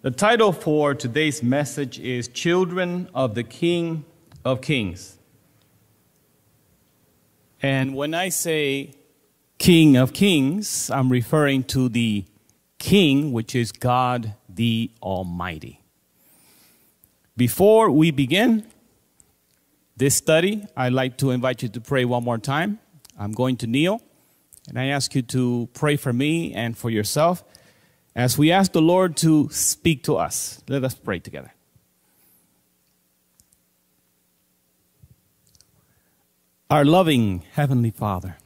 The title for today's message is Children of the King of Kings. And when I say King of Kings, I'm referring to the King, which is God the Almighty. Before we begin this study, I'd like to invite you to pray one more time. I'm going to kneel, and I ask you to pray for me and for yourself as we ask the Lord to speak to us. Let us pray together. Our loving Heavenly Father,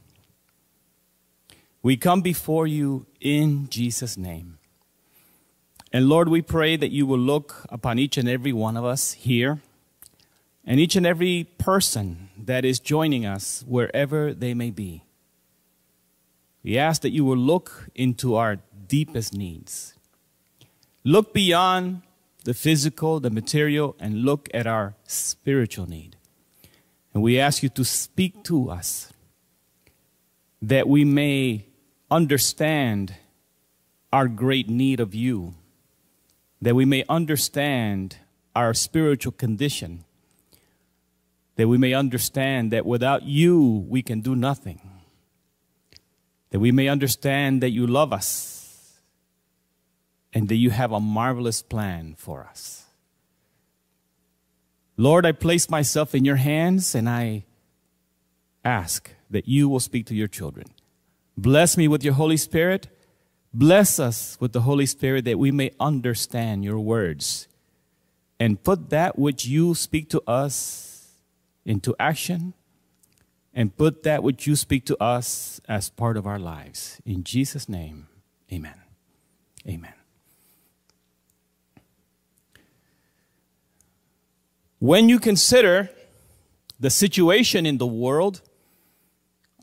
we come before you in Jesus' name. And Lord, we pray that you will look upon each and every one of us here and each and every person that is joining us wherever they may be. We ask that you will look into our deepest needs. Look beyond the physical, the material, and look at our spiritual need. And we ask you to speak to us that we may understand our great need of you, that we may understand our spiritual condition, that we may understand that without you we can do nothing, that we may understand that you love us and that you have a marvelous plan for us. Lord, I place myself in your hands and I ask that you will speak to your children. Bless me with your Holy Spirit. Bless us with the Holy Spirit that we may understand your words and put that which you speak to us into action and put that which you speak to us as part of our lives. In Jesus' name, amen. Amen. When you consider the situation in the world,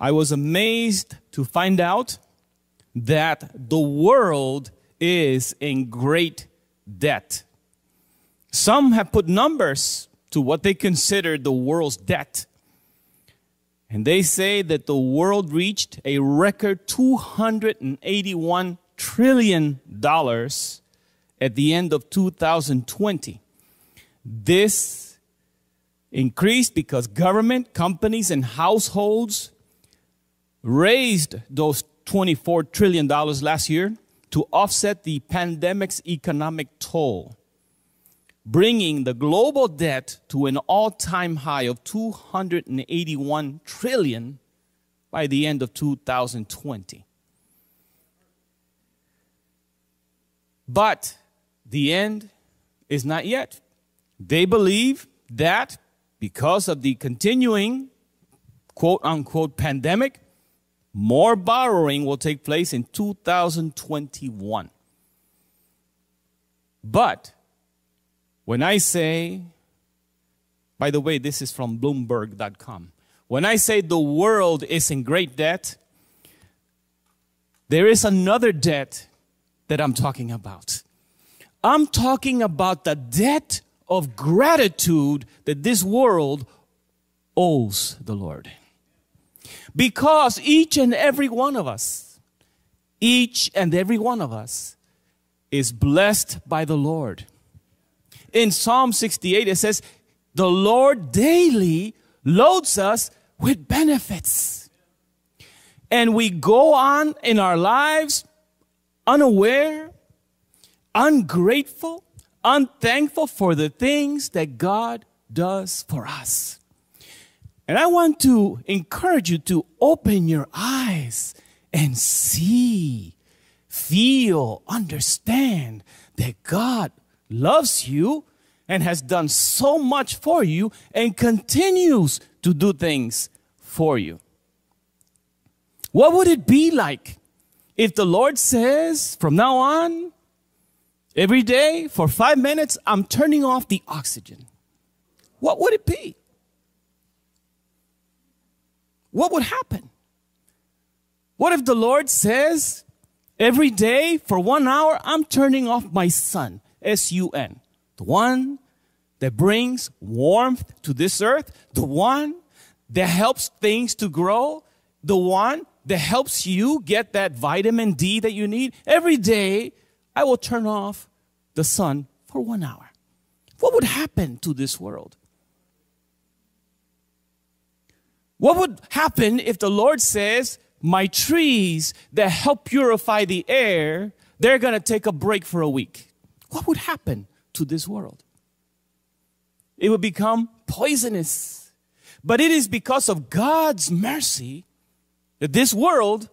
I was amazed to find out that the world is in great debt. Some have put numbers to what they consider the world's debt. And they say that the world reached a record $281 trillion at the end of 2020. This increased because government, companies, and households raised those $24 trillion last year to offset the pandemic's economic toll, bringing the global debt to an all-time high of 281 trillion by the end of 2020. But the end is not yet. They believe that because of the continuing quote unquote pandemic, more borrowing will take place in 2021. But when I say, by the way, this is from Bloomberg.com. When I say the world is in great debt, there is another debt that I'm talking about. I'm talking about the debt of gratitude that this world owes the Lord. Because each and every one of us, each and every one of us is blessed by the Lord. In Psalm 68, it says, The Lord daily loads us with benefits. And we go on in our lives unaware, ungrateful, unthankful for the things that God does for us. And I want to encourage you to open your eyes and see, feel, understand that God loves you and has done so much for you and continues to do things for you. What would it be like if the Lord says from now on, Every day for five minutes, I'm turning off the oxygen. What would it be? What would happen? What if the Lord says, every day for one hour, I'm turning off my sun, S U N, the one that brings warmth to this earth, the one that helps things to grow, the one that helps you get that vitamin D that you need. Every day, I will turn off the sun for one hour. What would happen to this world? What would happen if the Lord says, My trees that help purify the air, they're going to take a break for a week? What would happen to this world? It would become poisonous. But it is because of God's mercy that this world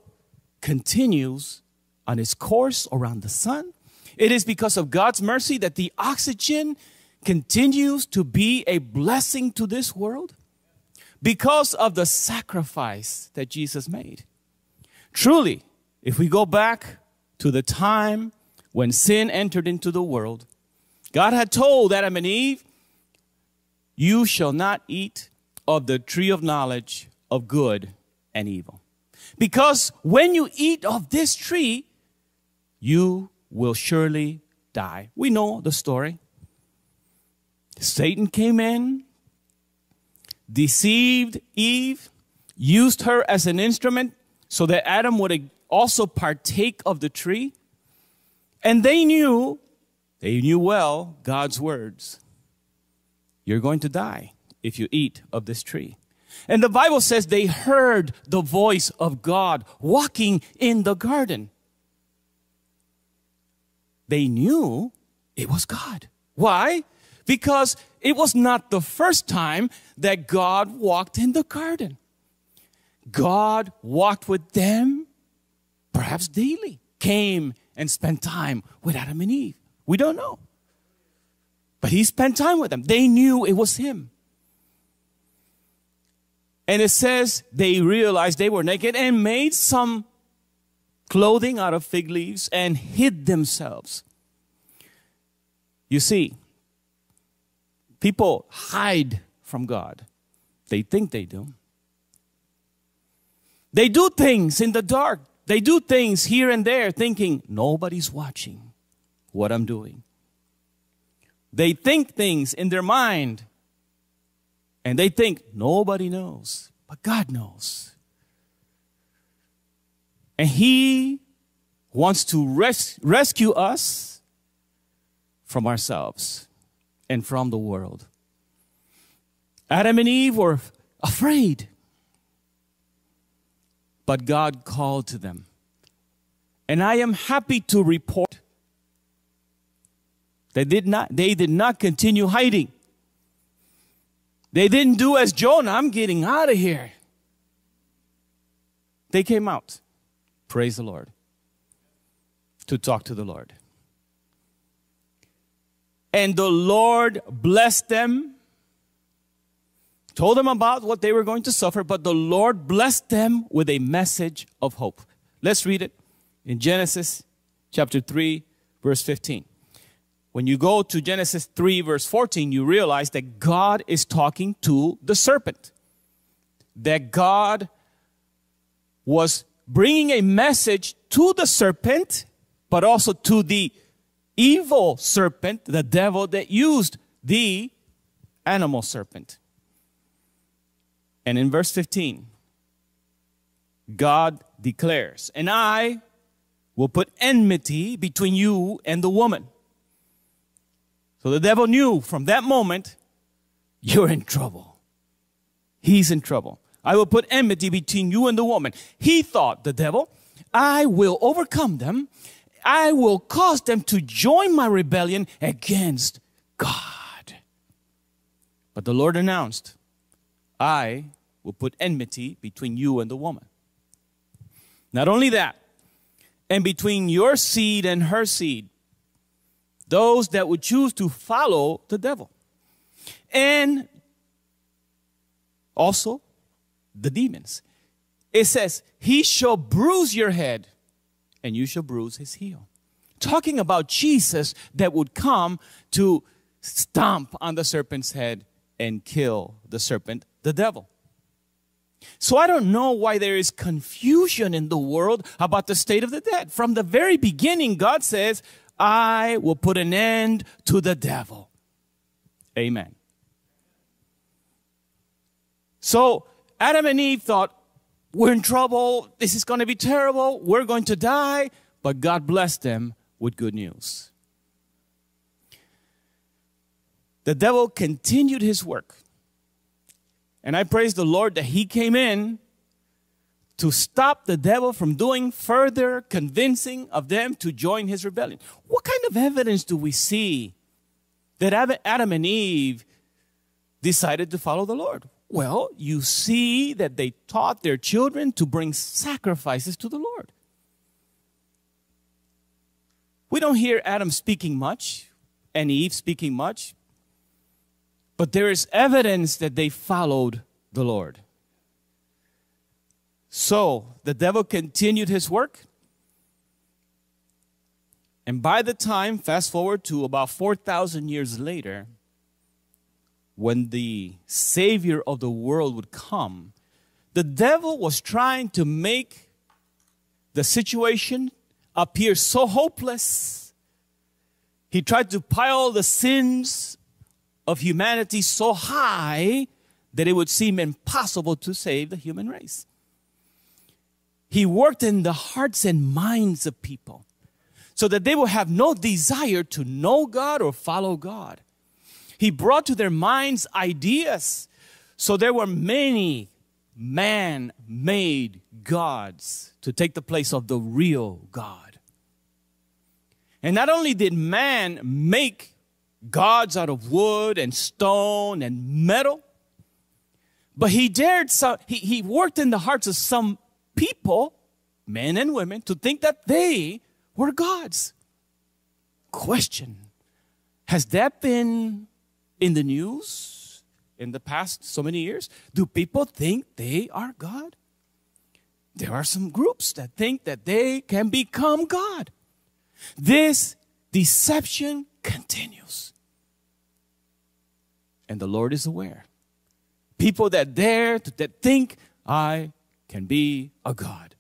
continues on its course around the sun. It is because of God's mercy that the oxygen continues to be a blessing to this world because of the sacrifice that Jesus made. Truly, if we go back to the time when sin entered into the world, God had told Adam and Eve, You shall not eat of the tree of knowledge of good and evil. Because when you eat of this tree, you will surely die. We know the story. Satan came in, deceived Eve, used her as an instrument so that Adam would also partake of the tree. And they knew, they knew well God's words. You're going to die if you eat of this tree. And the Bible says they heard the voice of God walking in the garden. They knew it was God. Why? Because it was not the first time that God walked in the garden. God walked with them perhaps daily, came and spent time with Adam and Eve. We don't know. But he spent time with them. They knew it was him. And it says they realized they were naked and made some clothing out of fig leaves and hid themselves. You see, people hide from God. They think they do. They do things in the dark. They do things here and there thinking nobody's watching what I'm doing. They think things in their mind and they think nobody knows, but God knows. And He wants to res- rescue us from ourselves and from the world. Adam and Eve were afraid, but God called to them. And I am happy to report they did not, they did not continue hiding. They didn't do as Jonah, I'm getting out of here. They came out, praise the Lord, to talk to the Lord. And the Lord blessed them, told them about what they were going to suffer, but the Lord blessed them with a message of hope. Let's read it in Genesis chapter 3, verse 15. When you go to Genesis 3, verse 14, you realize that God is talking to the serpent. That God was bringing a message to the serpent, but also to the evil serpent, the devil that used the animal serpent. And in verse 15, God declares, And I will put enmity between you and the woman. So the devil knew from that moment, you're in trouble. He's in trouble. I will put enmity between you and the woman. He thought, the devil, I will overcome them I will cause them to join my rebellion against God. But the Lord announced, I will put enmity between you and the woman. Not only that, and between your seed and her seed, those that would choose to follow the devil. And also the demons. It says, He shall bruise your head, and you shall bruise his heel. Talking about Jesus that would come to stomp on the serpent's head and kill the serpent, the devil. So I don't know why there is confusion in the world about the state of the dead. From the very beginning, God says, I will put an end to the devil. Amen. So Adam and Eve thought, we're in trouble. This is going to be terrible. We're going to die. But God blessed them with good news. the devil continued his work. And I praise the Lord that he came in to stop the devil from doing further convincing of them to join his rebellion. What kind of evidence do we see that Adam and Eve decided to follow the Lord? Well, you see that they taught their children to bring sacrifices to the Lord. We don't hear Adam speaking much and Eve speaking much, but there is evidence that they followed the Lord. So the devil continued his work. And by the time, fast forward to about 4,000 years later, when the Savior of the world would come, the devil was trying to make the situation appear so hopeless. He tried to pile the sins of humanity so high that it would seem impossible to save the human race. He worked in the hearts and minds of people so that they will have no desire to know God or follow God. He brought to their minds ideas. So there were many man made gods to take the place of the real God. And not only did man make gods out of wood and stone and metal, but he dared, so, he, he worked in the hearts of some people, men and women, to think that they were gods. Question Has that been in the news in the past so many years? Do people think they are God? There are some groups that think that they can become God. This deception continues. And the Lord is aware. People that dare that think I can be a God.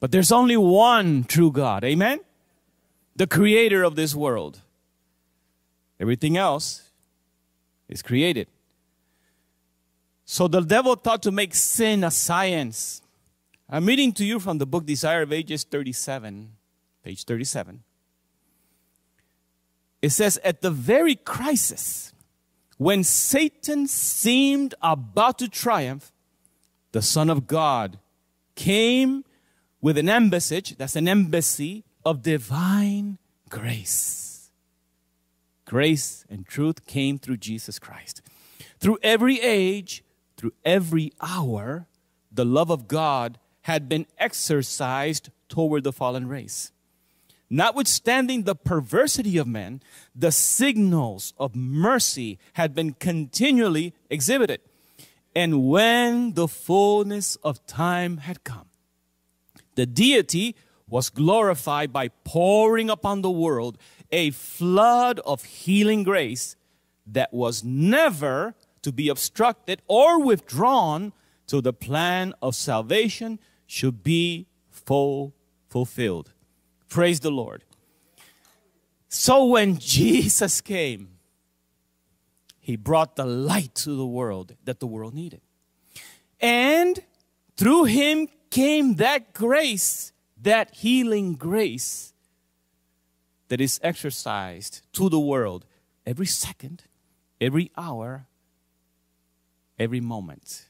But there's only one true God. Amen? The creator of this world. Everything else is created. So the devil thought to make sin a science. I'm reading to you from the book Desire of Ages 37, page 37. It says, At the very crisis when Satan seemed about to triumph, the Son of God came with an embassy, that's an embassy of divine grace. Grace and truth came through Jesus Christ. Through every age, through every hour, the love of God had been exercised toward the fallen race. Notwithstanding the perversity of men, the signals of mercy had been continually exhibited. And when the fullness of time had come, the deity was glorified by pouring upon the world a flood of healing grace that was never to be obstructed or withdrawn till the plan of salvation should be full fulfilled. Praise the Lord. So when Jesus came, he brought the light to the world that the world needed. And through him came that grace, that healing grace that is exercised to the world every second, every hour, every moment.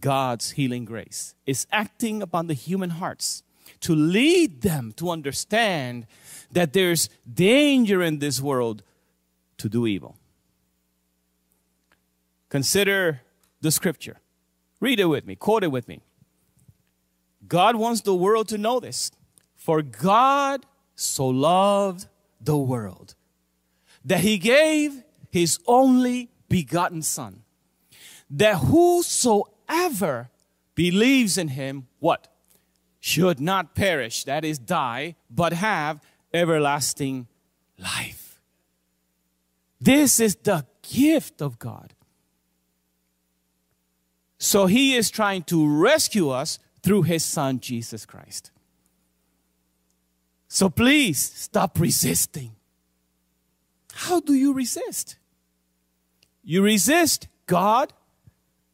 God's healing grace is acting upon the human hearts to lead them to understand that there's danger in this world to do evil. Consider the scripture. Read it with me, quote it with me. God wants the world to know this. For God so loved the world that he gave his only begotten Son, that whosoever believes in him, what? Should not perish, that is, die, but have everlasting life. This is the gift of God. So he is trying to rescue us through his son, Jesus Christ. So please stop resisting. How do you resist? You resist God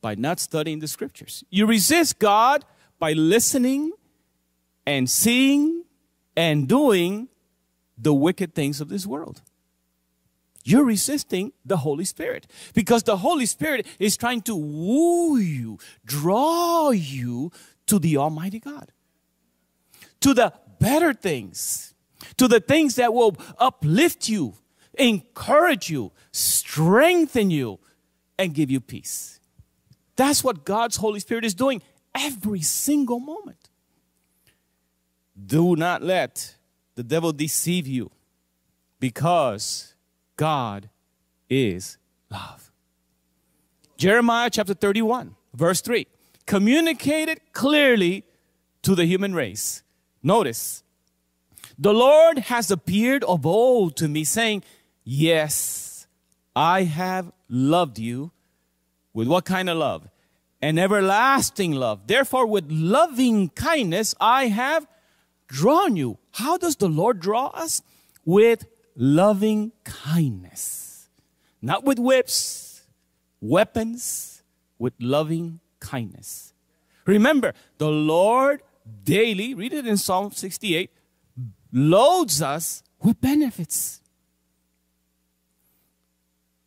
by not studying the scriptures. You resist God by listening and seeing and doing the wicked things of this world. you're resisting the Holy Spirit because the Holy Spirit is trying to woo you, draw you to the Almighty God, to the better things, to the things that will uplift you, encourage you, strengthen you, and give you peace. That's what God's Holy Spirit is doing every single moment. Do not let the devil deceive you because God is love. Jeremiah chapter 31, verse 3. Communicated clearly to the human race. Notice, the Lord has appeared of old to me, saying, Yes, I have loved you. With what kind of love? An everlasting love. Therefore, with loving kindness, I have drawn you. How does the Lord draw us? With loving kindness. Not with whips, weapons, with loving kindness. Remember, the Lord daily, read it in Psalm 68, loads us with benefits.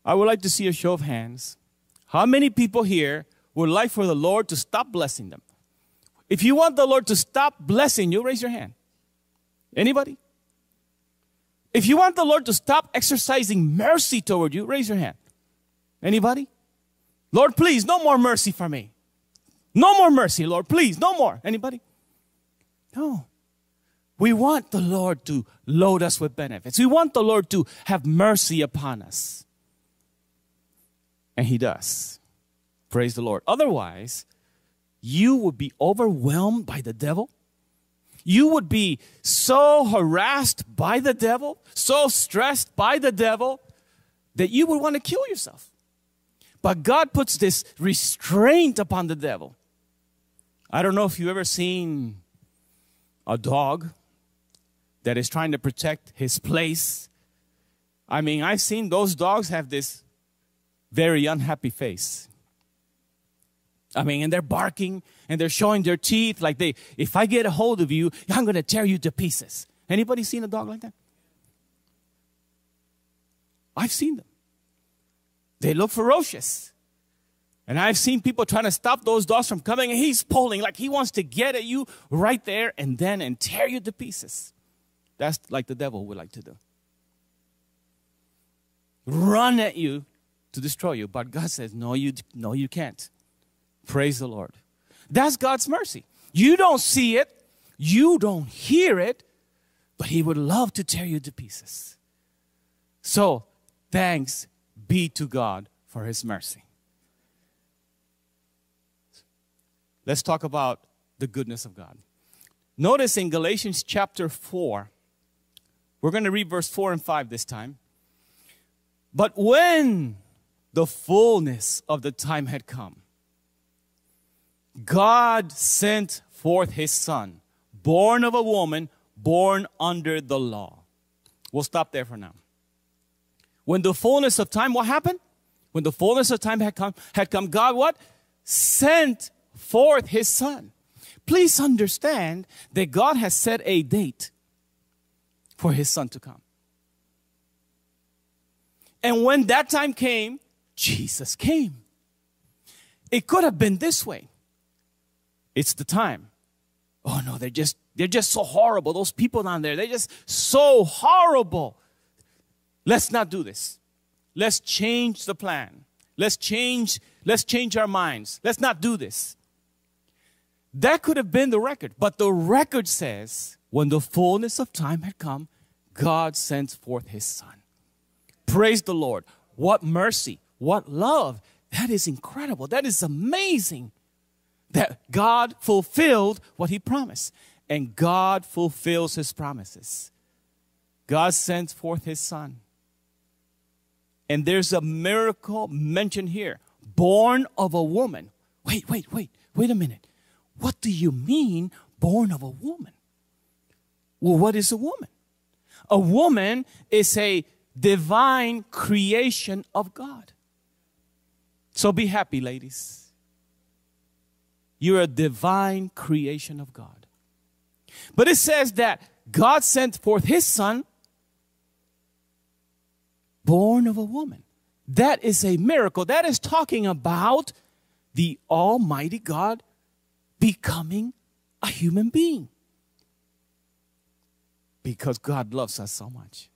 I would like to see a show of hands. How many people here would like for the Lord to stop blessing them? If you want the Lord to stop blessing you, raise your hand. Anybody? If you want the Lord to stop exercising mercy toward you, raise your hand. Anybody? Lord, please, no more mercy for me. No more mercy, Lord, please, no more. Anybody? No. We want the Lord to load us with benefits. We want the Lord to have mercy upon us. And He does. Praise the Lord. Otherwise, you would be overwhelmed by the devil you would be so harassed by the devil, so stressed by the devil, that you would want to kill yourself. But God puts this restraint upon the devil. I don't know if you've ever seen a dog that is trying to protect his place. I mean, I've seen those dogs have this very unhappy face. I mean, and they're barking and they're showing their teeth like they, if I get a hold of you, I'm going to tear you to pieces. Anybody seen a dog like that? I've seen them. They look ferocious. And I've seen people trying to stop those dogs from coming and he's pulling like he wants to get at you right there and then and tear you to pieces. That's like the devil would like to do. Run at you to destroy you. But God says, no, you, no, you can't. Praise the Lord. That's God's mercy. You don't see it, you don't hear it, but He would love to tear you to pieces. So, thanks be to God for His mercy. Let's talk about the goodness of God. Notice in Galatians chapter 4, we're going to read verse 4 and 5 this time. But when the fullness of the time had come, God sent forth his son, born of a woman, born under the law. We'll stop there for now. When the fullness of time, what happened? When the fullness of time had come, had come, God what? Sent forth his son. Please understand that God has set a date for his son to come. And when that time came, Jesus came. It could have been this way. It's the time. Oh no, they're just they're just so horrible. Those people down there, they're just so horrible. Let's not do this. Let's change the plan. Let's change let's change our minds. Let's not do this. That could have been the record, but the record says when the fullness of time had come, God sent forth his son. Praise the Lord. What mercy, what love. That is incredible. That is amazing that God fulfilled what he promised. And God fulfills his promises. God sends forth his son. And there's a miracle mentioned here born of a woman. Wait, wait, wait, wait a minute. What do you mean, born of a woman? Well, what is a woman? A woman is a divine creation of God. So be happy, ladies. You're a divine creation of God. But it says that God sent forth his son, born of a woman. That is a miracle. That is talking about the Almighty God becoming a human being. Because God loves us so much.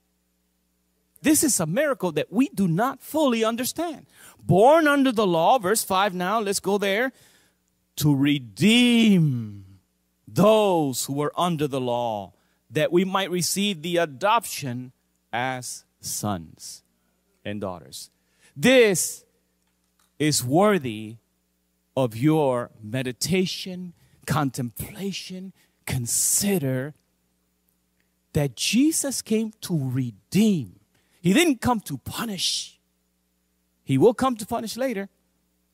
This is a miracle that we do not fully understand. Born under the law, verse 5 now, let's go there, to redeem those who were under the law, that we might receive the adoption as sons and daughters. This is worthy of your meditation, contemplation. Consider that Jesus came to redeem. He didn't come to punish. He will come to punish later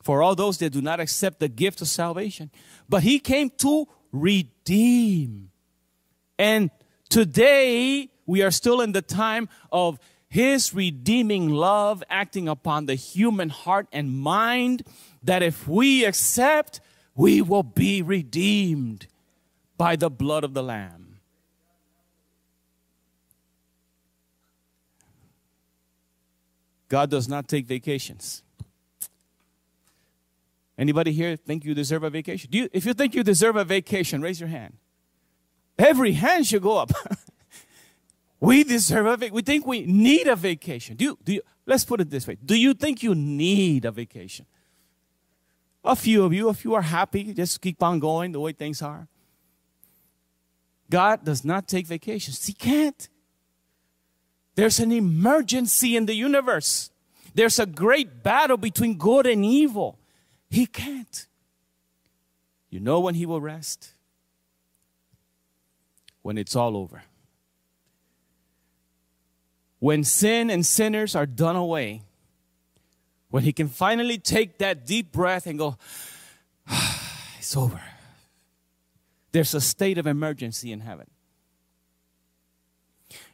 for all those that do not accept the gift of salvation. But he came to redeem. And today we are still in the time of his redeeming love acting upon the human heart and mind that if we accept, we will be redeemed by the blood of the Lamb. God does not take vacations. Anybody here think you deserve a vacation? Do you, if you think you deserve a vacation, raise your hand. Every hand should go up. we deserve a vacation. We think we need a vacation. Do you, do you, let's put it this way. Do you think you need a vacation? A few of you, if you are happy, just keep on going the way things are. God does not take vacations. He can't. There's an emergency in the universe. There's a great battle between good and evil. He can't. You know when he will rest? When it's all over. When sin and sinners are done away. When he can finally take that deep breath and go, it's over. There's a state of emergency in heaven.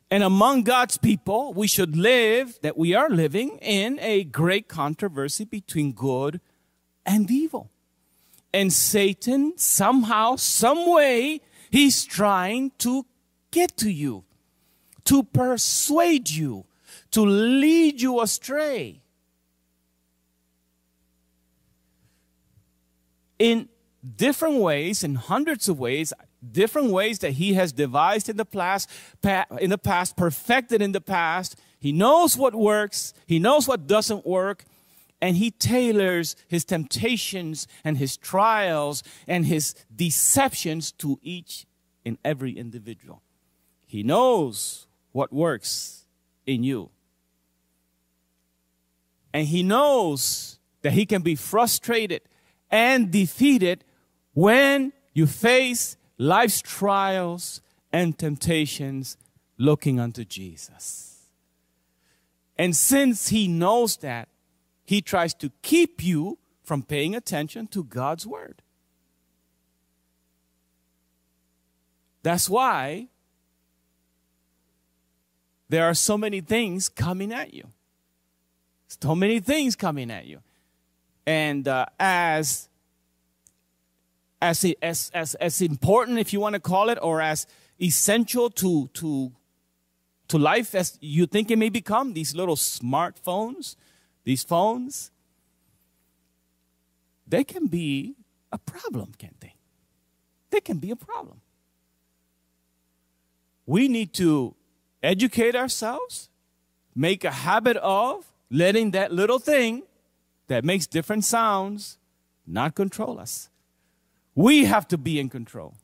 And among God's people, we should live, that we are living in a great controversy between good and evil. And Satan, somehow, some way, he's trying to get to you, to persuade you, to lead you astray. In different ways, in hundreds of ways, different ways that he has devised in the past, in the past, perfected in the past. He knows what works, he knows what doesn't work, and he tailors his temptations and his trials and his deceptions to each and every individual. He knows what works in you. And he knows that he can be frustrated and defeated when you face life's trials and temptations looking unto Jesus. And since he knows that, he tries to keep you from paying attention to God's word. That's why there are so many things coming at you. So many things coming at you. And uh, as as, as, as, as important, if you want to call it, or as essential to, to, to life as you think it may become, these little smartphones, these phones, they can be a problem, can't they? They can be a problem. We need to educate ourselves, make a habit of letting that little thing that makes different sounds not control us. We have to be in control.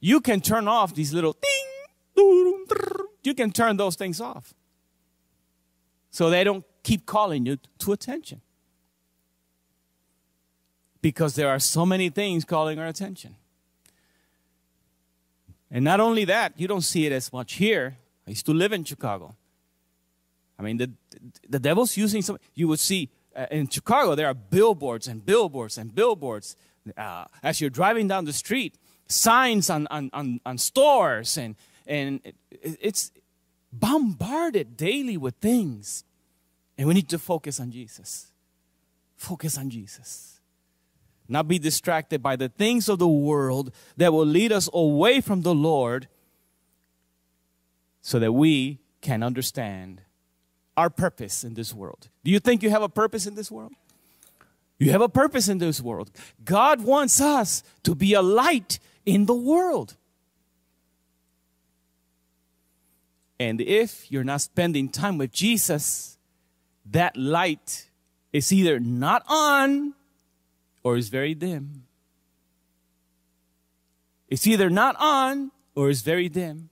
You can turn off these little ding, you can turn those things off so they don't keep calling you to attention. Because there are so many things calling our attention. And not only that, you don't see it as much here. I used to live in Chicago. I mean, the, the devil's using some, you would see uh, in Chicago, there are billboards and billboards and billboards. Uh, as you're driving down the street, signs on, on, on, on stores, and, and it, it's bombarded daily with things. And we need to focus on Jesus. Focus on Jesus. Not be distracted by the things of the world that will lead us away from the Lord so that we can understand our purpose in this world. Do you think you have a purpose in this world? You have a purpose in this world. God wants us to be a light in the world. And if you're not spending time with Jesus, that light is either not on or is very dim. It's either not on or is very dim.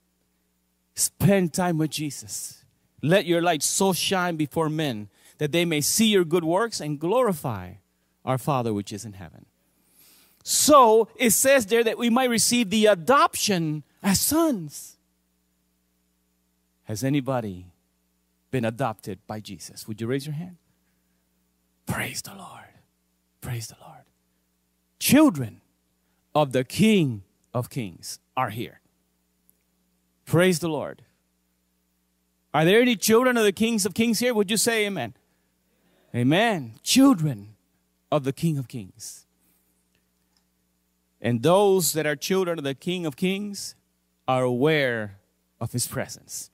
Spend time with Jesus. Let your light so shine before men that they may see your good works and glorify our Father which is in heaven. So it says there that we might receive the adoption as sons. Has anybody been adopted by Jesus? Would you raise your hand? Praise the Lord. Praise the Lord. Children of the King of Kings are here. Praise the Lord. Are there any children of the kings of kings here? Would you say amen? Amen. Children of the King of Kings. And those that are children of the King of Kings are aware of his presence.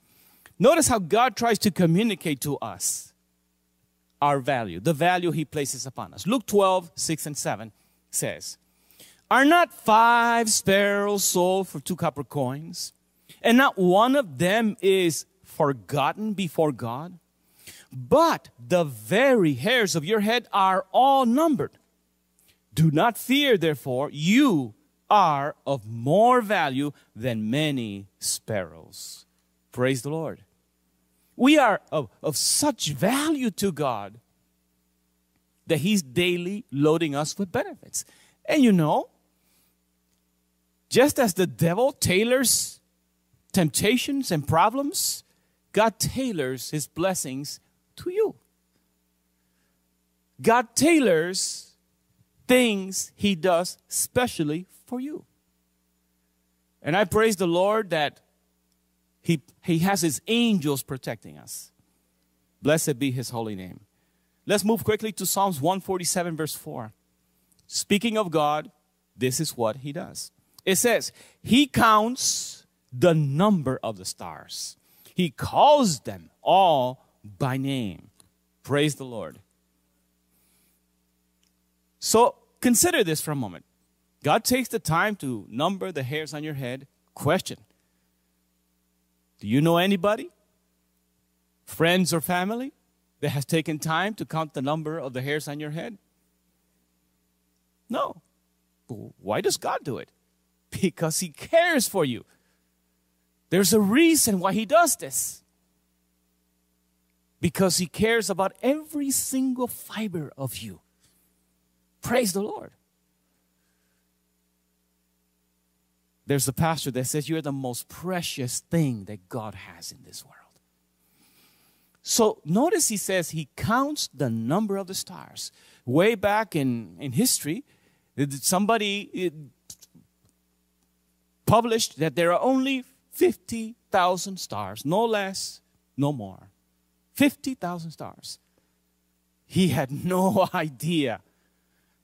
Notice how God tries to communicate to us our value, the value he places upon us. Luke 12, 6 and 7 says, Are not five sparrows sold for two copper coins? And not one of them is forgotten before God? But the very hairs of your head are all numbered. Do not fear, therefore, you are of more value than many sparrows. Praise the Lord. We are of, of such value to God that He's daily loading us with benefits. And you know, just as the devil tailors temptations and problems, God tailors His blessings to you. God tailors things He does specially for you. And I praise the Lord that he, he has His angels protecting us. Blessed be His holy name. Let's move quickly to Psalms 147, verse 4. Speaking of God, this is what He does. It says, He counts the number of the stars, He calls them all by name. Praise the Lord. So consider this for a moment. God takes the time to number the hairs on your head. Question Do you know anybody, friends or family, that has taken time to count the number of the hairs on your head? No. Why does God do it? Because He cares for you. There's a reason why He does this because He cares about every single fiber of you. Praise the Lord. There's a pastor that says you're the most precious thing that God has in this world. So notice he says he counts the number of the stars. Way back in, in history, somebody eh, published that there are only 50,000 stars, no less, no more. 50,000 stars. He had no idea.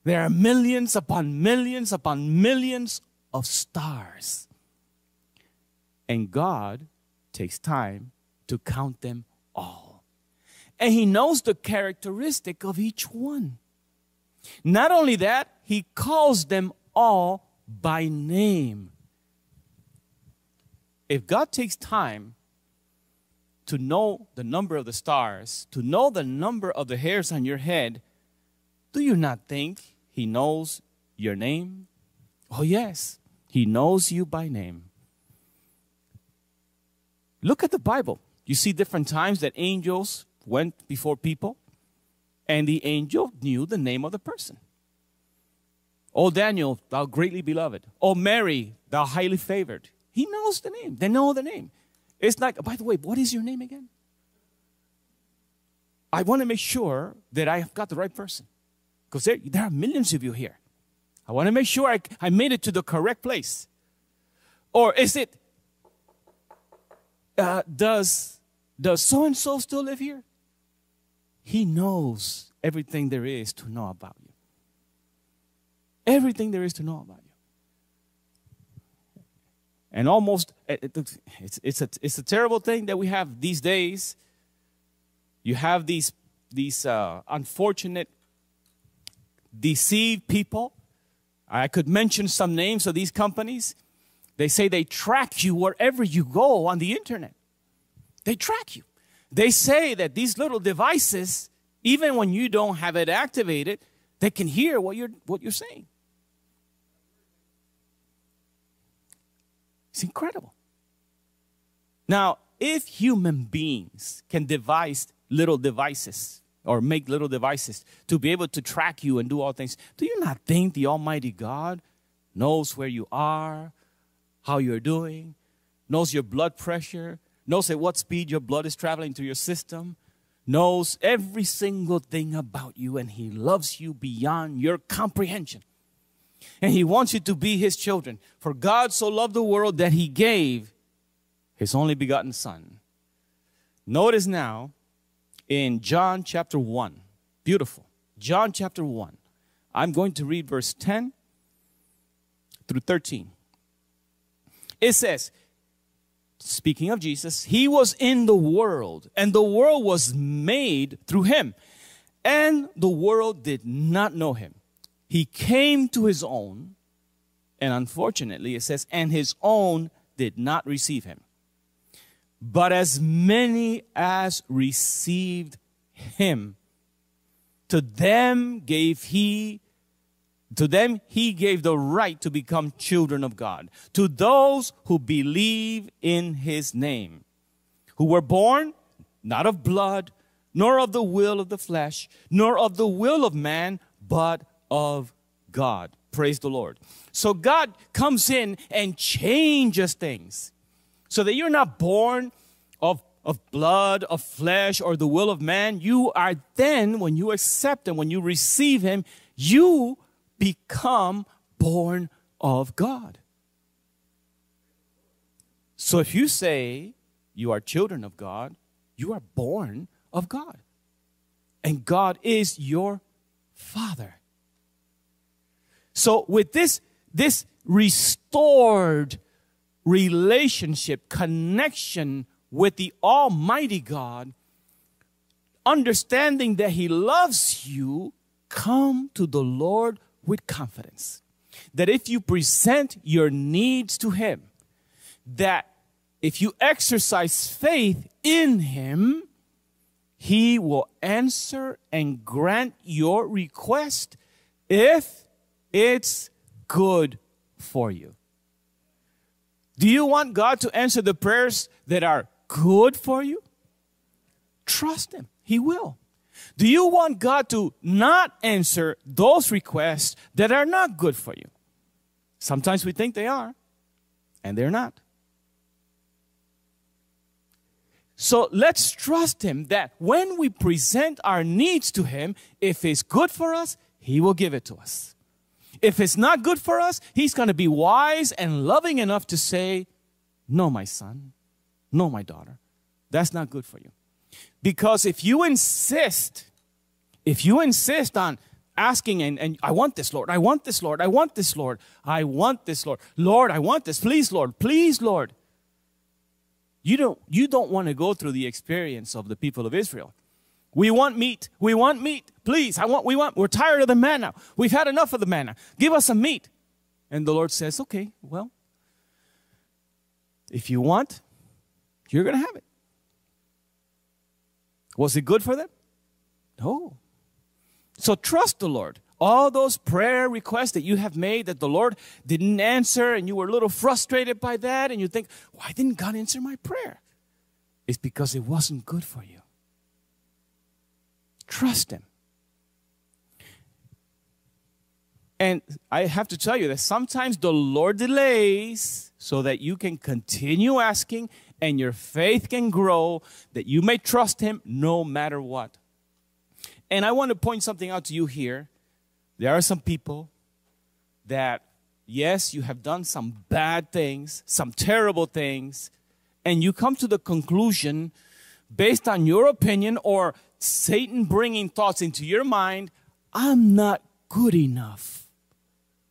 There are millions upon millions upon millions of stars. And God takes time to count them all. And He knows the characteristic of each one. Not only that, He calls them all by name. If God takes time to know the number of the stars, to know the number of the hairs on your head, do you not think He knows your name? Oh, yes, He knows you by name. Look at the Bible. You see different times that angels went before people, and the angel knew the name of the person. Oh, Daniel, thou greatly beloved. Oh, Mary, thou highly favored. He knows the name. They know the name. It's like, by the way, what is your name again? I want to make sure that I have got the right person. Because there, there are millions of you here. I want to make sure I, I made it to the correct place. Or is it, uh, does, does so and so still live here? He knows everything there is to know about you. Everything there is to know about you. And almost, it's, it's, a, it's a terrible thing that we have these days. You have these, these uh, unfortunate, deceived people. I could mention some names of these companies. They say they track you wherever you go on the internet. They track you. They say that these little devices, even when you don't have it activated, they can hear what you're, what you're saying. It's incredible. Now, if human beings can devise little devices or make little devices to be able to track you and do all things, do you not think the Almighty God knows where you are, how you're doing, knows your blood pressure, knows at what speed your blood is traveling through your system, knows every single thing about you, and He loves you beyond your comprehension? And he wants you to be his children. For God so loved the world that he gave his only begotten son. Notice now in John chapter 1. Beautiful. John chapter 1. I'm going to read verse 10 through 13. It says, speaking of Jesus, he was in the world, and the world was made through him, and the world did not know him. He came to his own, and unfortunately, it says, and his own did not receive him. But as many as received him, to them gave he to them he gave the right to become children of God to those who believe in his name who were born not of blood nor of the will of the flesh nor of the will of man but of God. Praise the Lord. So God comes in and changes things so that you're not born of, of blood, of flesh, or the will of man. You are then, when you accept Him, when you receive Him, you become born of God. So if you say you are children of God, you are born of God. And God is your Father. So with this, this restored relationship, connection with the Almighty God, understanding that He loves you, come to the Lord with confidence. That if you present your needs to Him, that if you exercise faith in Him, He will answer and grant your request if it's good for you. Do you want God to answer the prayers that are good for you? Trust Him, He will. Do you want God to not answer those requests that are not good for you? Sometimes we think they are, and they're not. So let's trust Him that when we present our needs to Him, if it's good for us, He will give it to us. If it's not good for us, he's going to be wise and loving enough to say, No, my son, no, my daughter, that's not good for you. Because if you insist, if you insist on asking and, and I want this, Lord, I want this, Lord, I want this, Lord, I want this, Lord, Lord, I want this, please, Lord, please, Lord. You don't, you don't want to go through the experience of the people of Israel. We want meat. We want meat. Please, I want, we want, we're tired of the manna. We've had enough of the manna. Give us some meat. And the Lord says, okay, well, if you want, you're going to have it. Was it good for them? No. So trust the Lord. All those prayer requests that you have made that the Lord didn't answer and you were a little frustrated by that and you think, why didn't God answer my prayer? It's because it wasn't good for you. Trust Him. And I have to tell you that sometimes the Lord delays so that you can continue asking and your faith can grow, that you may trust Him no matter what. And I want to point something out to you here. There are some people that, yes, you have done some bad things, some terrible things, and you come to the conclusion based on your opinion or Satan bringing thoughts into your mind, I'm not good enough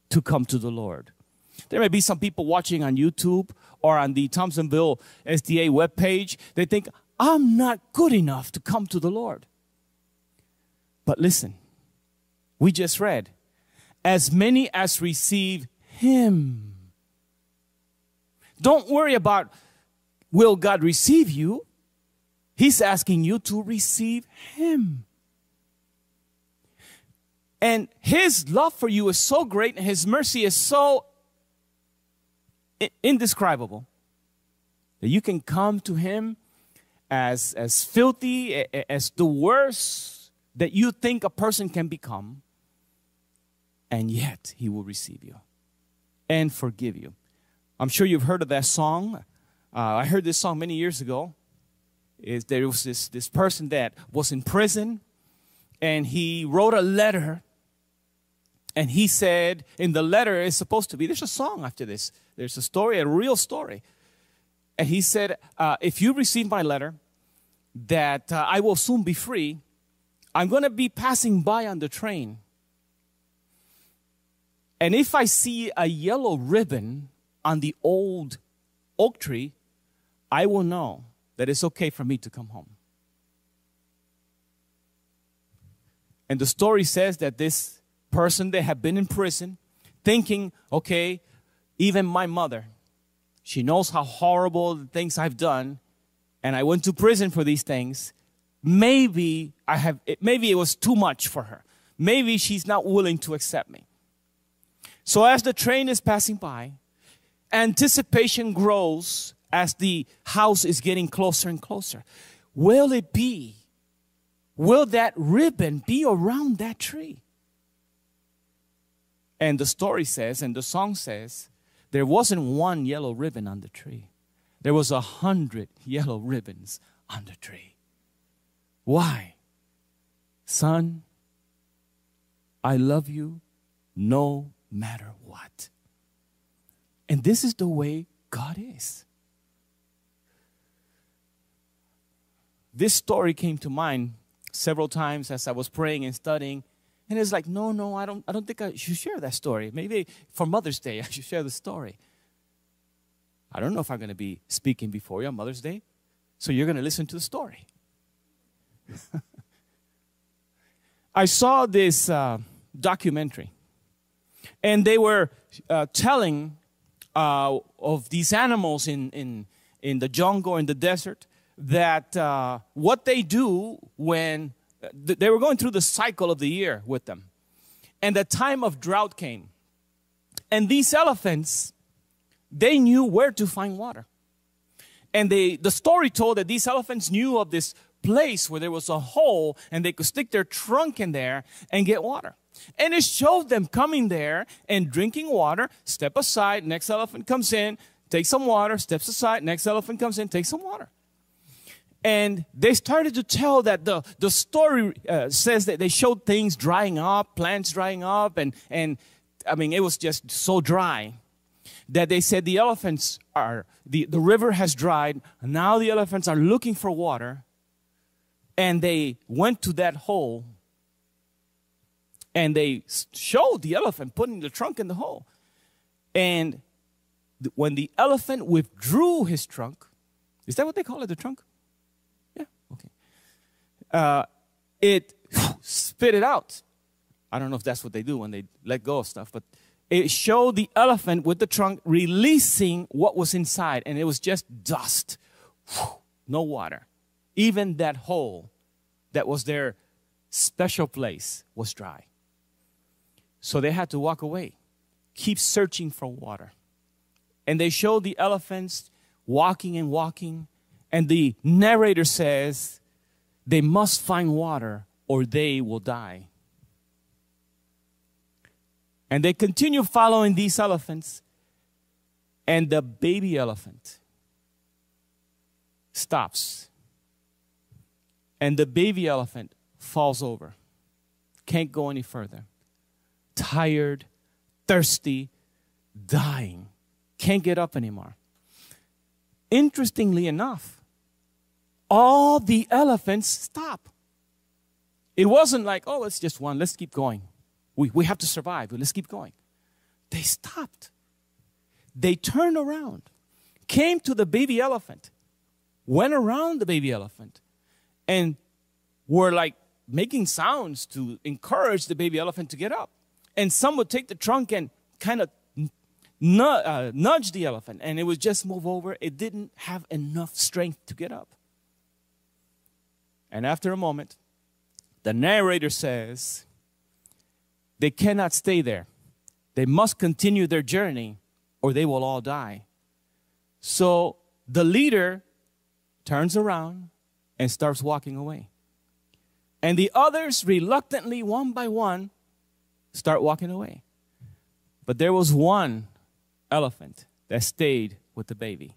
to come to the Lord. There may be some people watching on YouTube or on the Thompsonville SDA webpage, they think, I'm not good enough to come to the Lord. But listen, we just read, as many as receive Him. Don't worry about will God receive you. He's asking you to receive Him. And His love for you is so great, and His mercy is so indescribable that you can come to Him as, as filthy, as the worst that you think a person can become, and yet He will receive you and forgive you. I'm sure you've heard of that song. Uh, I heard this song many years ago. Is there was this, this person that was in prison and he wrote a letter and he said in the letter it's supposed to be there's a song after this. There's a story a real story. And he said uh, if you receive my letter that uh, i will soon be free. I'm going to be passing by on the train. And if i see a yellow ribbon on the old oak tree, I will know that it's okay for me to come home. And the story says that this person that had been in prison, thinking, okay, even my mother, she knows how horrible the things I've done, and I went to prison for these things. Maybe I have, maybe it was too much for her. Maybe she's not willing to accept me. So as the train is passing by, anticipation grows as the house is getting closer and closer. Will it be? Will that ribbon be around that tree? And the story says, and the song says, there wasn't one yellow ribbon on the tree. There was a hundred yellow ribbons on the tree. Why? Son, I love you no matter what. And this is the way God is. This story came to mind several times as I was praying and studying. And it's like, no, no, I don't, I don't think I should share that story. Maybe for Mother's Day, I should share the story. I don't know if I'm going to be speaking before you on Mother's Day. So you're going to listen to the story. I saw this uh, documentary, and they were uh, telling uh, of these animals in, in, in the jungle, in the desert, that uh, what they do when th- they were going through the cycle of the year with them. And the time of drought came. And these elephants, they knew where to find water. And they, the story told that these elephants knew of this place where there was a hole and they could stick their trunk in there and get water. And it showed them coming there and drinking water, step aside, next elephant comes in, takes some water, steps aside, next elephant comes in, takes some water. And they started to tell that the, the story uh, says that they showed things drying up, plants drying up, and, and I mean, it was just so dry that they said the elephants are, the, the river has dried, now the elephants are looking for water, and they went to that hole and they showed the elephant putting the trunk in the hole. And when the elephant withdrew his trunk, is that what they call it, the trunk? Uh, it spit it out. I don't know if that's what they do when they let go of stuff, but it showed the elephant with the trunk releasing what was inside, and it was just dust, no water. Even that hole that was their special place was dry. So they had to walk away, keep searching for water. And they showed the elephants walking and walking. And the narrator says they must find water or they will die. And they continue following these elephants. And the baby elephant stops. And the baby elephant falls over, can't go any further tired, thirsty, dying, can't get up anymore. Interestingly enough, all the elephants stop. It wasn't like, oh, it's just one, let's keep going. We, we have to survive, let's keep going. They stopped. They turned around, came to the baby elephant, went around the baby elephant, and were like making sounds to encourage the baby elephant to get up. And some would take the trunk and kind of uh, nudge the elephant, and it would just move over. It didn't have enough strength to get up. And after a moment, the narrator says, they cannot stay there. They must continue their journey or they will all die. So the leader turns around and starts walking away. And the others, reluctantly, one by one, start walking away. But there was one elephant that stayed with the baby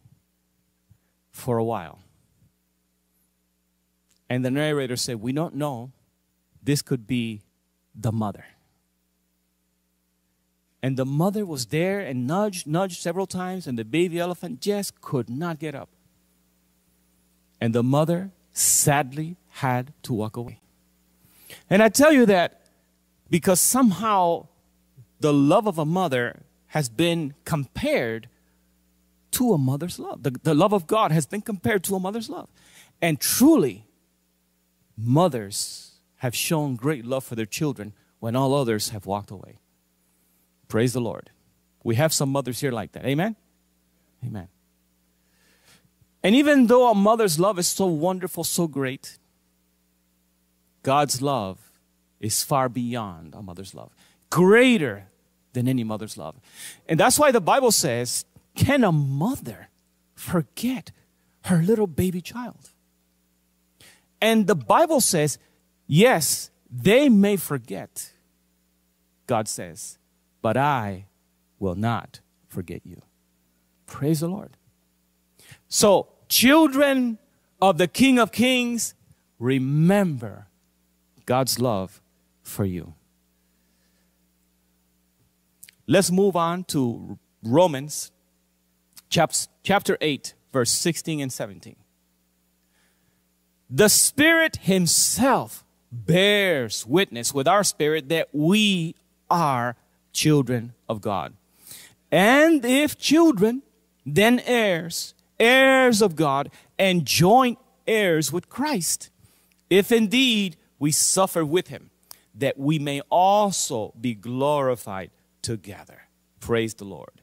for a while. And the narrator said, We don't know. This could be the mother. And the mother was there and nudged, nudged several times, and the baby elephant just could not get up. And the mother sadly had to walk away. And I tell you that because somehow the love of a mother has been compared to a mother's love. The, the love of God has been compared to a mother's love. And truly, mothers have shown great love for their children when all others have walked away. Praise the Lord. We have some mothers here like that. Amen? Amen. And even though a mother's love is so wonderful, so great, God's love is far beyond a mother's love, greater than any mother's love. And that's why the Bible says, Can a mother forget her little baby child? And the Bible says, Yes, they may forget, God says, but I will not forget you. Praise the Lord. So, children of the King of Kings, remember God's love for you. Let's move on to Romans chapter 8, verse 16 and 17. The Spirit Himself bears witness with our spirit that we are children of God. And if children, then heirs, heirs of God, and joint heirs with Christ. If indeed we suffer with him, that we may also be glorified together. Praise the Lord.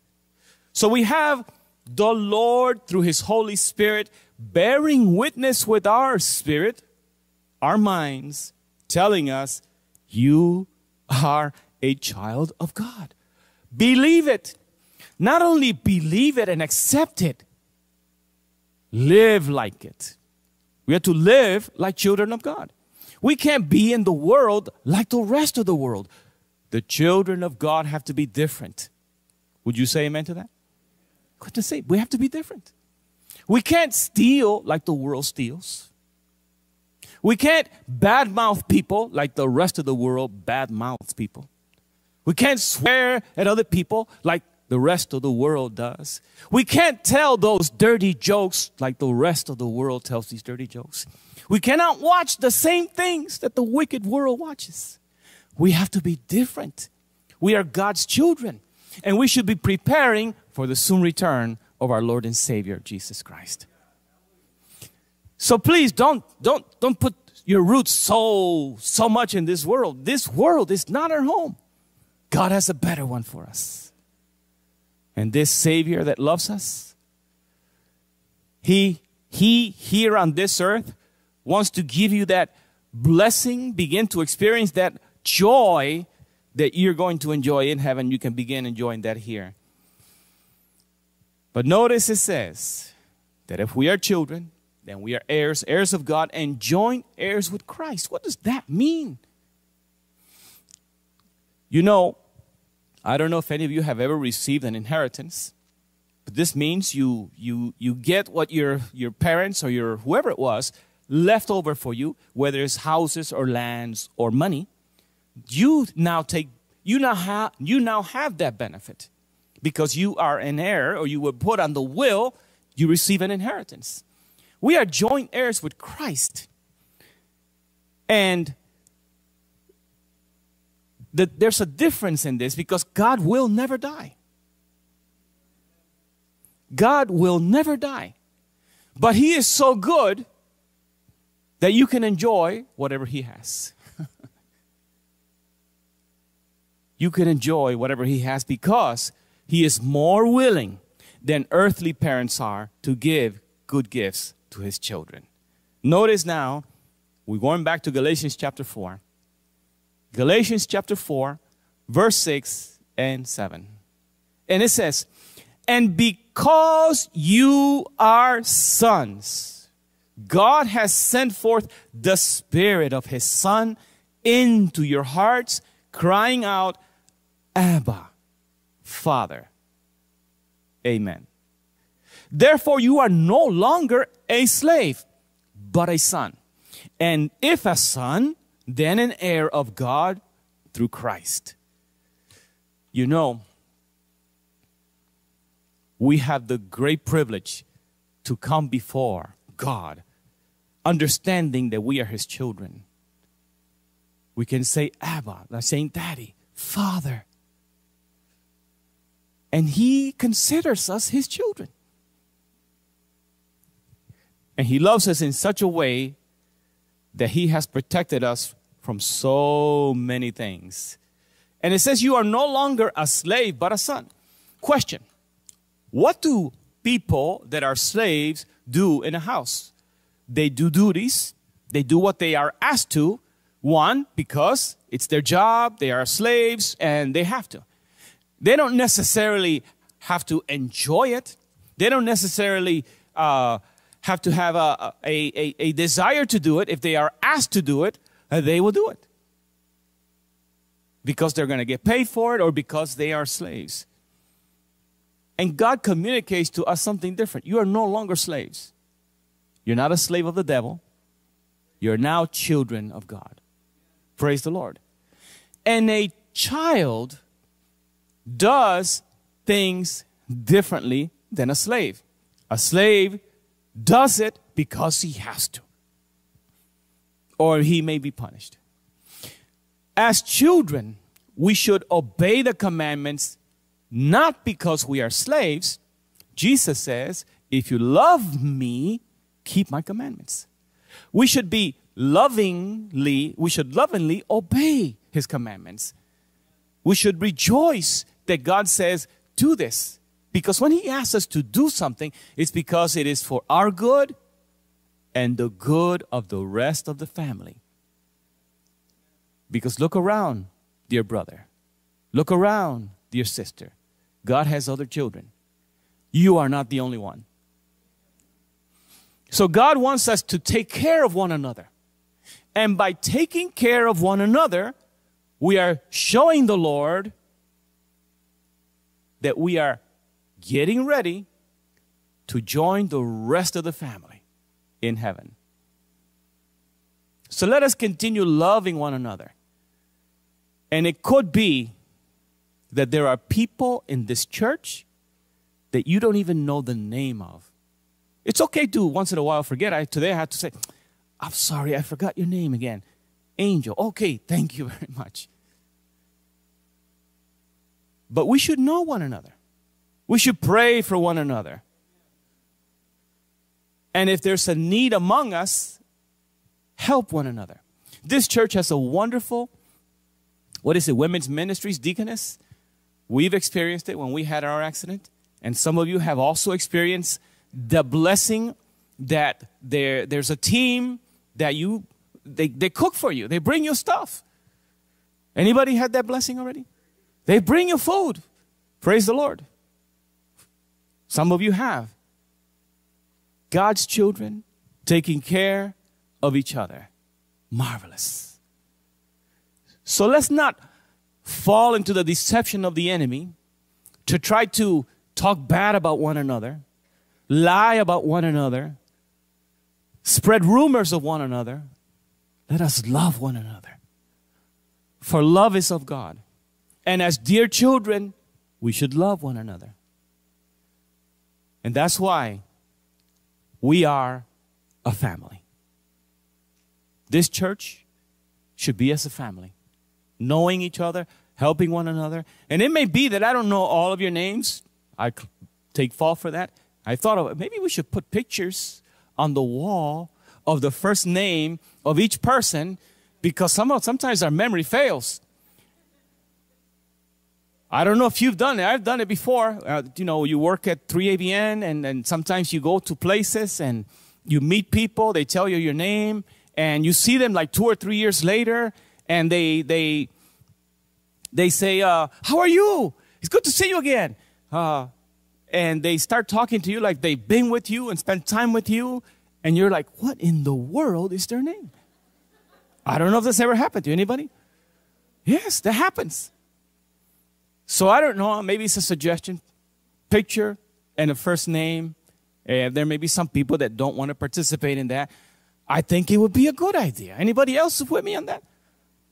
So we have the Lord through his Holy Spirit bearing witness with our spirit, our minds, telling us, You are a child of God. Believe it. Not only believe it and accept it, live like it. We have to live like children of God. We can't be in the world like the rest of the world. The children of God have to be different. Would you say amen to that? What to say? We have to be different. We can't steal like the world steals. We can't badmouth people like the rest of the world badmouths people. We can't swear at other people like the rest of the world does. We can't tell those dirty jokes like the rest of the world tells these dirty jokes. We cannot watch the same things that the wicked world watches. We have to be different. We are God's children, and we should be preparing for the soon return of our Lord and Savior Jesus Christ. So please don't don't don't put your roots so so much in this world. This world is not our home. God has a better one for us. And this Savior that loves us, He, He here on this earth wants to give you that blessing, begin to experience that joy that you're going to enjoy in heaven. You can begin enjoying that here. But notice it says that if we are children, then we are heirs, heirs of God, and joint heirs with Christ. What does that mean? You know, I don't know if any of you have ever received an inheritance, but this means you you you get what your your parents or your whoever it was left over for you, whether it's houses or lands or money. You now take you now have you now have that benefit because you are an heir or you were put on the will. You receive an inheritance. We are joint heirs with Christ, and that there's a difference in this because God will never die. God will never die. But He is so good that you can enjoy whatever He has. you can enjoy whatever He has because He is more willing than earthly parents are to give good gifts to His children. Notice now, we're going back to Galatians chapter 4. Galatians chapter 4, verse 6 and 7. And it says, And because you are sons, God has sent forth the Spirit of His Son into your hearts, crying out, Abba, Father. Amen. Therefore, you are no longer a slave, but a son. And if a son, then an heir of God through Christ. You know, we have the great privilege to come before God, understanding that we are His children. We can say Abba, like saying Daddy, Father. And He considers us His children. And He loves us in such a way that He has protected us from so many things. And it says, You are no longer a slave, but a son. Question What do people that are slaves do in a house? They do duties, they do what they are asked to. One, because it's their job, they are slaves, and they have to. They don't necessarily have to enjoy it, they don't necessarily uh, have to have a, a, a, a desire to do it. If they are asked to do it, uh, they will do it because they're going to get paid for it or because they are slaves. And God communicates to us something different. You are no longer slaves. You're not a slave of the devil. You're now children of God. Praise the Lord. And a child does things differently than a slave. A slave does it because he has to, or he may be punished. As children, we should obey the commandments not because we are slaves. Jesus says, If you love me, keep my commandments. We should be lovingly, we should lovingly obey his commandments. We should rejoice that God says, Do this. Because when he asks us to do something, it's because it is for our good and the good of the rest of the family. Because look around, dear brother. Look around, dear sister. God has other children. You are not the only one. So God wants us to take care of one another. And by taking care of one another, we are showing the Lord that we are getting ready to join the rest of the family in heaven. So let us continue loving one another. And it could be that there are people in this church that you don't even know the name of. It's okay to once in a while forget. I today I had to say, I'm sorry, I forgot your name again. Angel. Okay, thank you very much. But we should know one another. We should pray for one another. And if there's a need among us, help one another. This church has a wonderful what is it, women's ministries, deaconess? We've experienced it when we had our accident. And some of you have also experienced the blessing that there, there's a team that you, they, they cook for you. They bring you stuff. Anybody had that blessing already? They bring you food. Praise the Lord. Some of you have. God's children taking care of each other. Marvelous. So let's not fall into the deception of the enemy to try to talk bad about one another, lie about one another, spread rumors of one another. Let us love one another. For love is of God. And as dear children, we should love one another. And that's why we are a family. This church should be as a family knowing each other, helping one another. And it may be that I don't know all of your names. I, take fault for that. I thought of maybe we should put pictures on the wall of the first name of each person because some, sometimes our memory fails. I don't know if you've done it. I've done it before. Uh, you know, you work at 3ABN and, and sometimes you go to places and you meet people, they tell you your name, and you see them like two or three years later, and they, they, they say, uh, How are you? It's good to see you again. Uh, and they start talking to you like they've been with you and spent time with you, and you're like, What in the world is their name? I don't know if this ever happened to anybody. Yes, that happens. So I don't know, maybe it's a suggestion. Picture and a first name. And there may be some people that don't want to participate in that. I think it would be a good idea. Anybody else with me on that?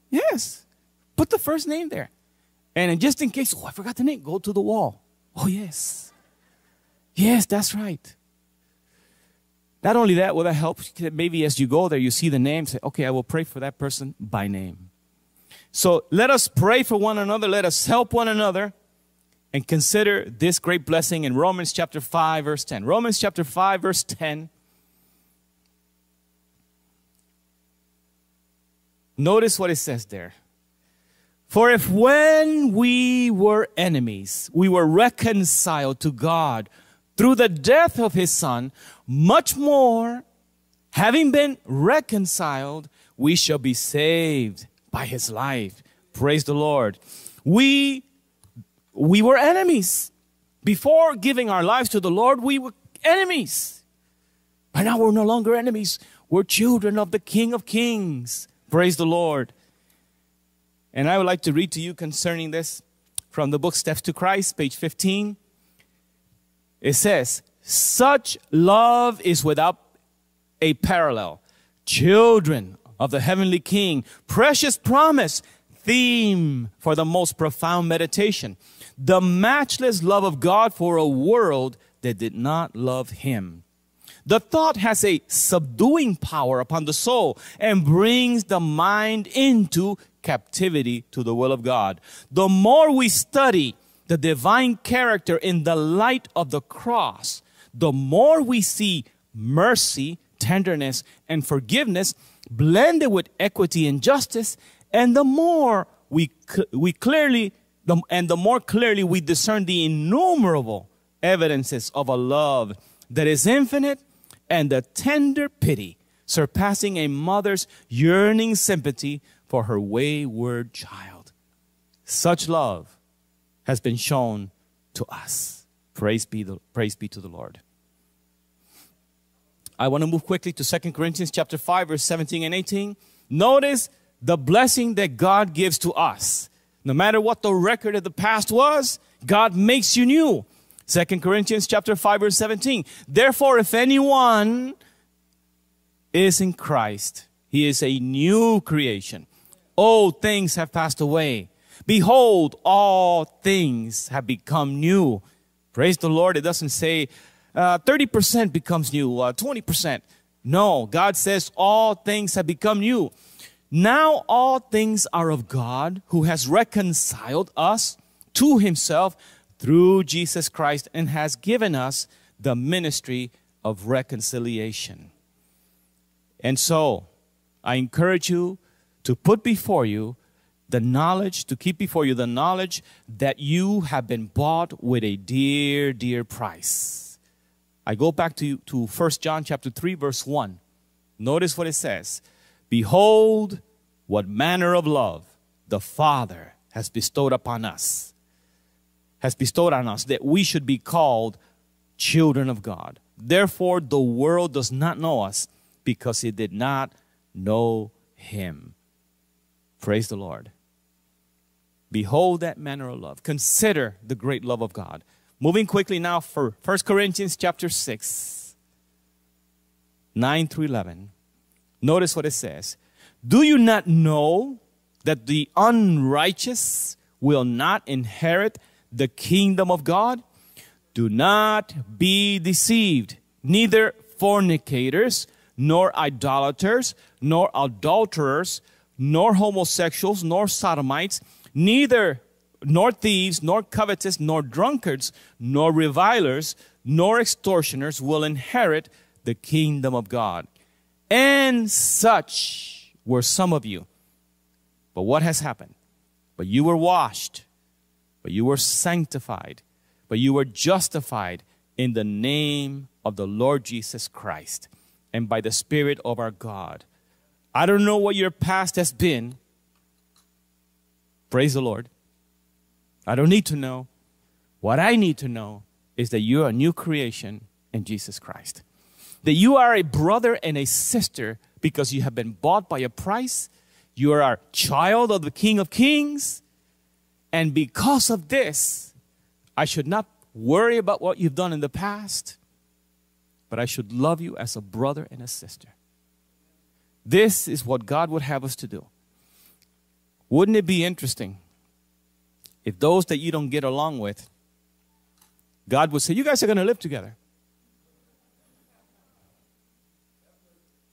Yes. Put the first name there. And just in case, oh, I forgot the name, go to the wall. Oh, yes. Yes, that's right. Not only that, will that help? Maybe as you go there, you see the name, say, okay, I will pray for that person by name. So let us pray for one another. Let us help one another and consider this great blessing in Romans chapter 5, verse 10. Romans chapter 5, verse 10. Notice what it says there. For if when we were enemies, we were reconciled to God through the death of his son, much more, having been reconciled, we shall be saved by his life. Praise the Lord. We, we were enemies. Before giving our lives to the Lord, we were enemies. But now we're no longer enemies. We're children of the King of Kings. Praise the Lord. And I would like to read to you concerning this from the book Steps to Christ, page 15. It says, Such love is without a parallel. Children of the heavenly king. Precious promise, theme for the most profound meditation. The matchless love of God for a world that did not love him. The thought has a subduing power upon the soul and brings the mind into captivity to the will of God. The more we study the divine character in the light of the cross, the more we see mercy, tenderness, and forgiveness blended with equity and justice, and the more we, we clearly, the, and the more clearly we discern the innumerable evidences of a love that is infinite and the tender pity surpassing a mother's yearning sympathy for her wayward child. Such love has been shown to us. Praise be, the, praise be to the Lord. I want to move quickly to 2 Corinthians chapter 5 verse 17 and 18. Notice the blessing that God gives to us. No matter what the record of the past was, God makes you new. 2 Corinthians chapter 5 verse 17. Therefore if anyone is in Christ, he is a new creation. Old things have passed away. Behold, all things have become new. Praise the Lord. It doesn't say uh, 30% becomes new, uh, 20%. No, God says all things have become new. Now all things are of God who has reconciled us to himself through Jesus Christ and has given us the ministry of reconciliation. And so, I encourage you to put before you the knowledge, to keep before you the knowledge that you have been bought with a dear, dear price. I go back to, to 1 John chapter 3, verse 1. Notice what it says. Behold, what manner of love the Father has bestowed upon us, has bestowed on us, that we should be called children of God. Therefore, the world does not know us because it did not know him. Praise the Lord. Behold that manner of love. Consider the great love of God. Moving quickly now for 1 Corinthians chapter 6, 9 through 11. Notice what it says. Do you not know that the unrighteous will not inherit the kingdom of God? Do not be deceived. Neither fornicators, nor idolaters, nor adulterers, nor homosexuals, nor sodomites, neither nor thieves, nor covetous, nor drunkards, nor revilers, nor extortioners will inherit the kingdom of God. And such were some of you. But what has happened? But you were washed, but you were sanctified, but you were justified in the name of the Lord Jesus Christ and by the Spirit of our God. I don't know what your past has been. Praise the Lord. I don't need to know. What I need to know is that you're a new creation in Jesus Christ. That you are a brother and a sister because you have been bought by a price. You are a child of the King of Kings. And because of this, I should not worry about what you've done in the past, but I should love you as a brother and a sister. This is what God would have us to do. Wouldn't it be interesting if those that you don't get along with, God would say, You guys are going to live together.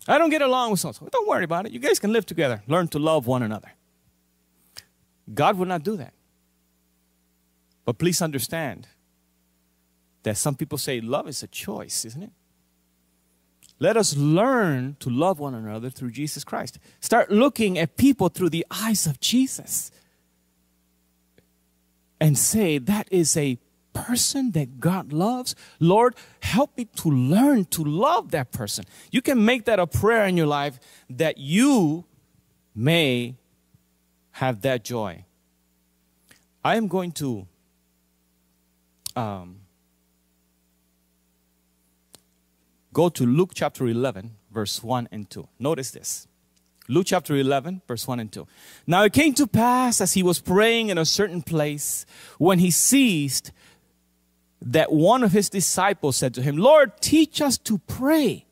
I don't get along with someone. Don't worry about it. You guys can live together. Learn to love one another. God would not do that. But please understand that some people say love is a choice, isn't it? Let us learn to love one another through Jesus Christ. Start looking at people through the eyes of Jesus and say, That is a person that God loves. Lord, help me to learn to love that person. You can make that a prayer in your life that you may have that joy. I am going to um, go to Luke chapter 11, verse 1 and 2. Notice this. Luke chapter 11, verse 1 and 2. Now it came to pass as he was praying in a certain place, when he ceased, that one of his disciples said to him, Lord, teach us to pray,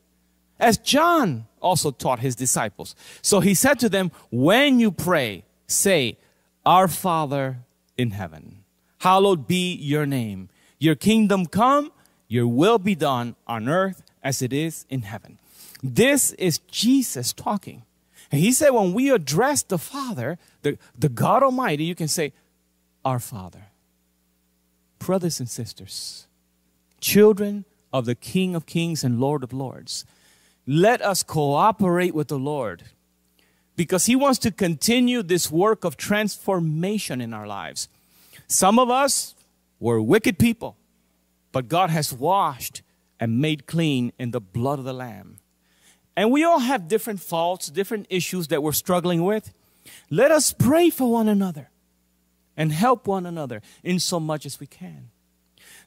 as John also taught his disciples. So he said to them, When you pray, say, Our Father in heaven, hallowed be your name. Your kingdom come, your will be done on earth as it is in heaven. This is Jesus talking. And he said, when we address the Father, the, the God Almighty, you can say, Our Father. Brothers and sisters, children of the King of Kings and Lord of Lords, let us cooperate with the Lord because He wants to continue this work of transformation in our lives. Some of us were wicked people, but God has washed and made clean in the blood of the Lamb. And we all have different faults, different issues that we're struggling with. Let us pray for one another and help one another in so much as we can.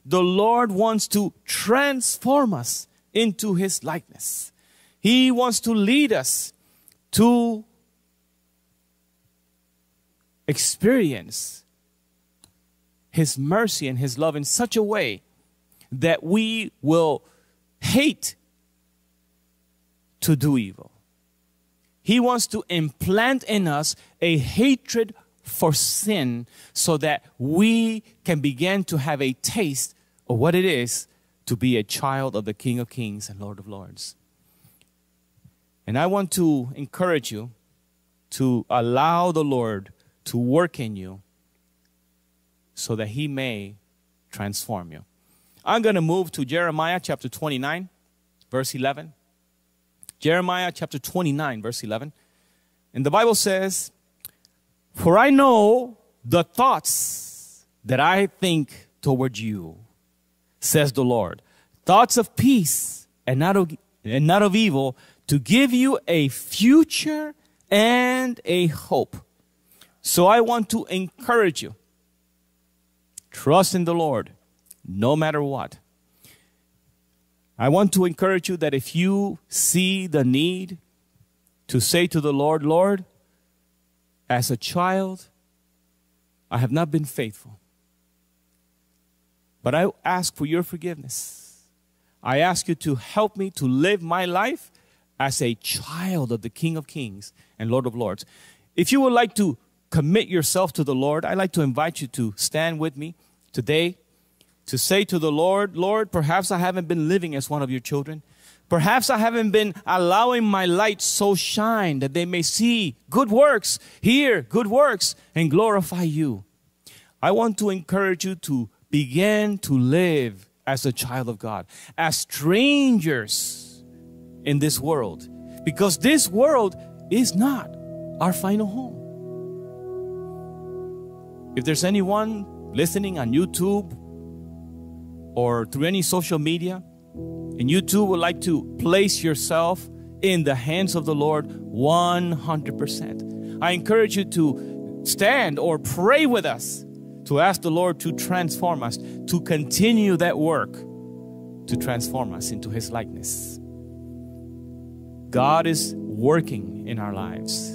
The Lord wants to transform us into His likeness. He wants to lead us to experience His mercy and His love in such a way that we will hate to do evil. He wants to implant in us a hatred for sin so that we can begin to have a taste of what it is to be a child of the King of Kings and Lord of Lords. And I want to encourage you to allow the Lord to work in you so that He may transform you. I'm going to move to Jeremiah chapter 29, verse 11. Jeremiah chapter 29, verse 11. And the Bible says, For I know the thoughts that I think toward you, says the Lord. Thoughts of peace and not of, and not of evil, to give you a future and a hope. So I want to encourage you. Trust in the Lord no matter what. I want to encourage you that if you see the need to say to the Lord, Lord, as a child, I have not been faithful. But I ask for your forgiveness. I ask you to help me to live my life as a child of the King of Kings and Lord of Lords. If you would like to commit yourself to the Lord, I'd like to invite you to stand with me today to say to the Lord, Lord, perhaps I haven't been living as one of your children. Perhaps I haven't been allowing my light so shine that they may see good works, hear good works, and glorify you. I want to encourage you to begin to live as a child of God, as strangers in this world, because this world is not our final home. If there's anyone listening on YouTube or through any social media, and you too would like to place yourself in the hands of the Lord 100%, I encourage you to stand or pray with us to ask the Lord to transform us, to continue that work to transform us into His likeness. God is working in our lives.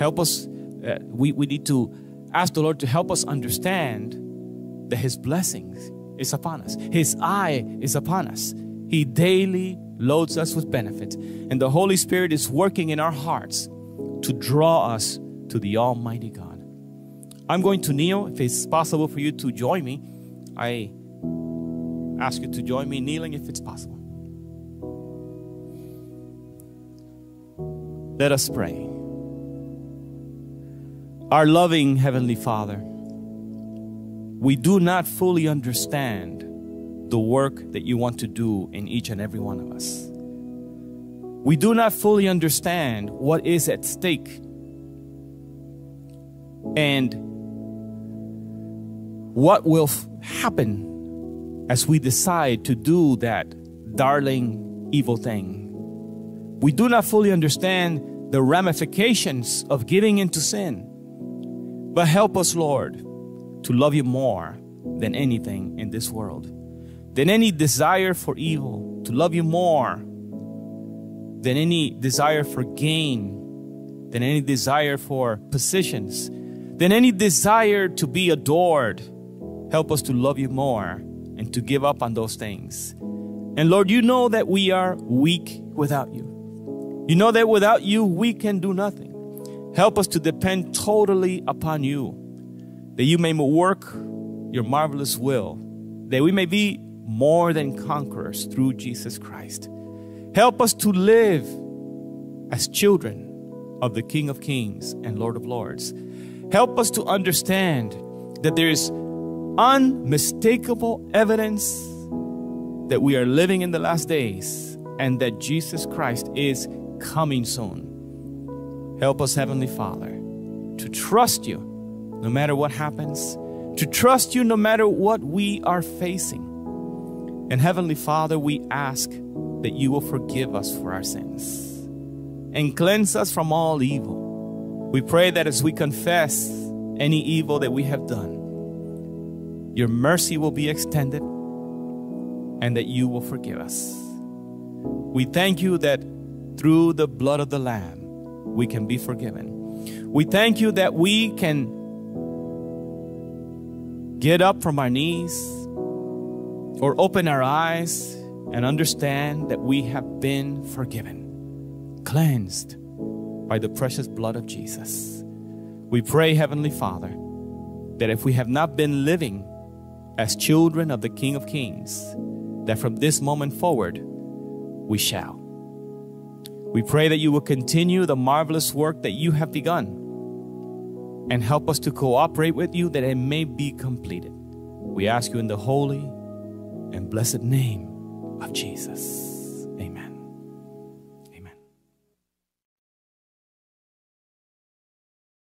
Help us, uh, we, we need to ask the Lord to help us understand that His blessings is upon us, His eye is upon us. He daily loads us with benefit, and the Holy Spirit is working in our hearts to draw us to the Almighty God. I'm going to kneel. If it's possible for you to join me, I ask you to join me kneeling if it's possible. Let us pray. Our loving Heavenly Father, we do not fully understand the work that you want to do in each and every one of us. We do not fully understand what is at stake and what will f- happen as we decide to do that darling evil thing. We do not fully understand the ramifications of giving into sin. But help us, Lord, to love you more than anything in this world, than any desire for evil, to love you more than any desire for gain, than any desire for positions, than any desire to be adored Help us to love you more and to give up on those things. And Lord, you know that we are weak without you. You know that without you, we can do nothing. Help us to depend totally upon you, that you may work your marvelous will, that we may be more than conquerors through Jesus Christ. Help us to live as children of the King of Kings and Lord of Lords. Help us to understand that there is unmistakable evidence that we are living in the last days and that Jesus Christ is coming soon. Help us, Heavenly Father, to trust you no matter what happens, to trust you no matter what we are facing. And Heavenly Father, we ask that you will forgive us for our sins and cleanse us from all evil. We pray that as we confess any evil that we have done, your mercy will be extended and that you will forgive us. We thank you that through the blood of the Lamb, we can be forgiven. We thank you that we can get up from our knees or open our eyes and understand that we have been forgiven, cleansed by the precious blood of Jesus. We pray, Heavenly Father, that if we have not been living as children of the King of Kings, that from this moment forward, we shall. We pray that you will continue the marvelous work that you have begun and help us to cooperate with you that it may be completed. We ask you in the holy and blessed name of Jesus.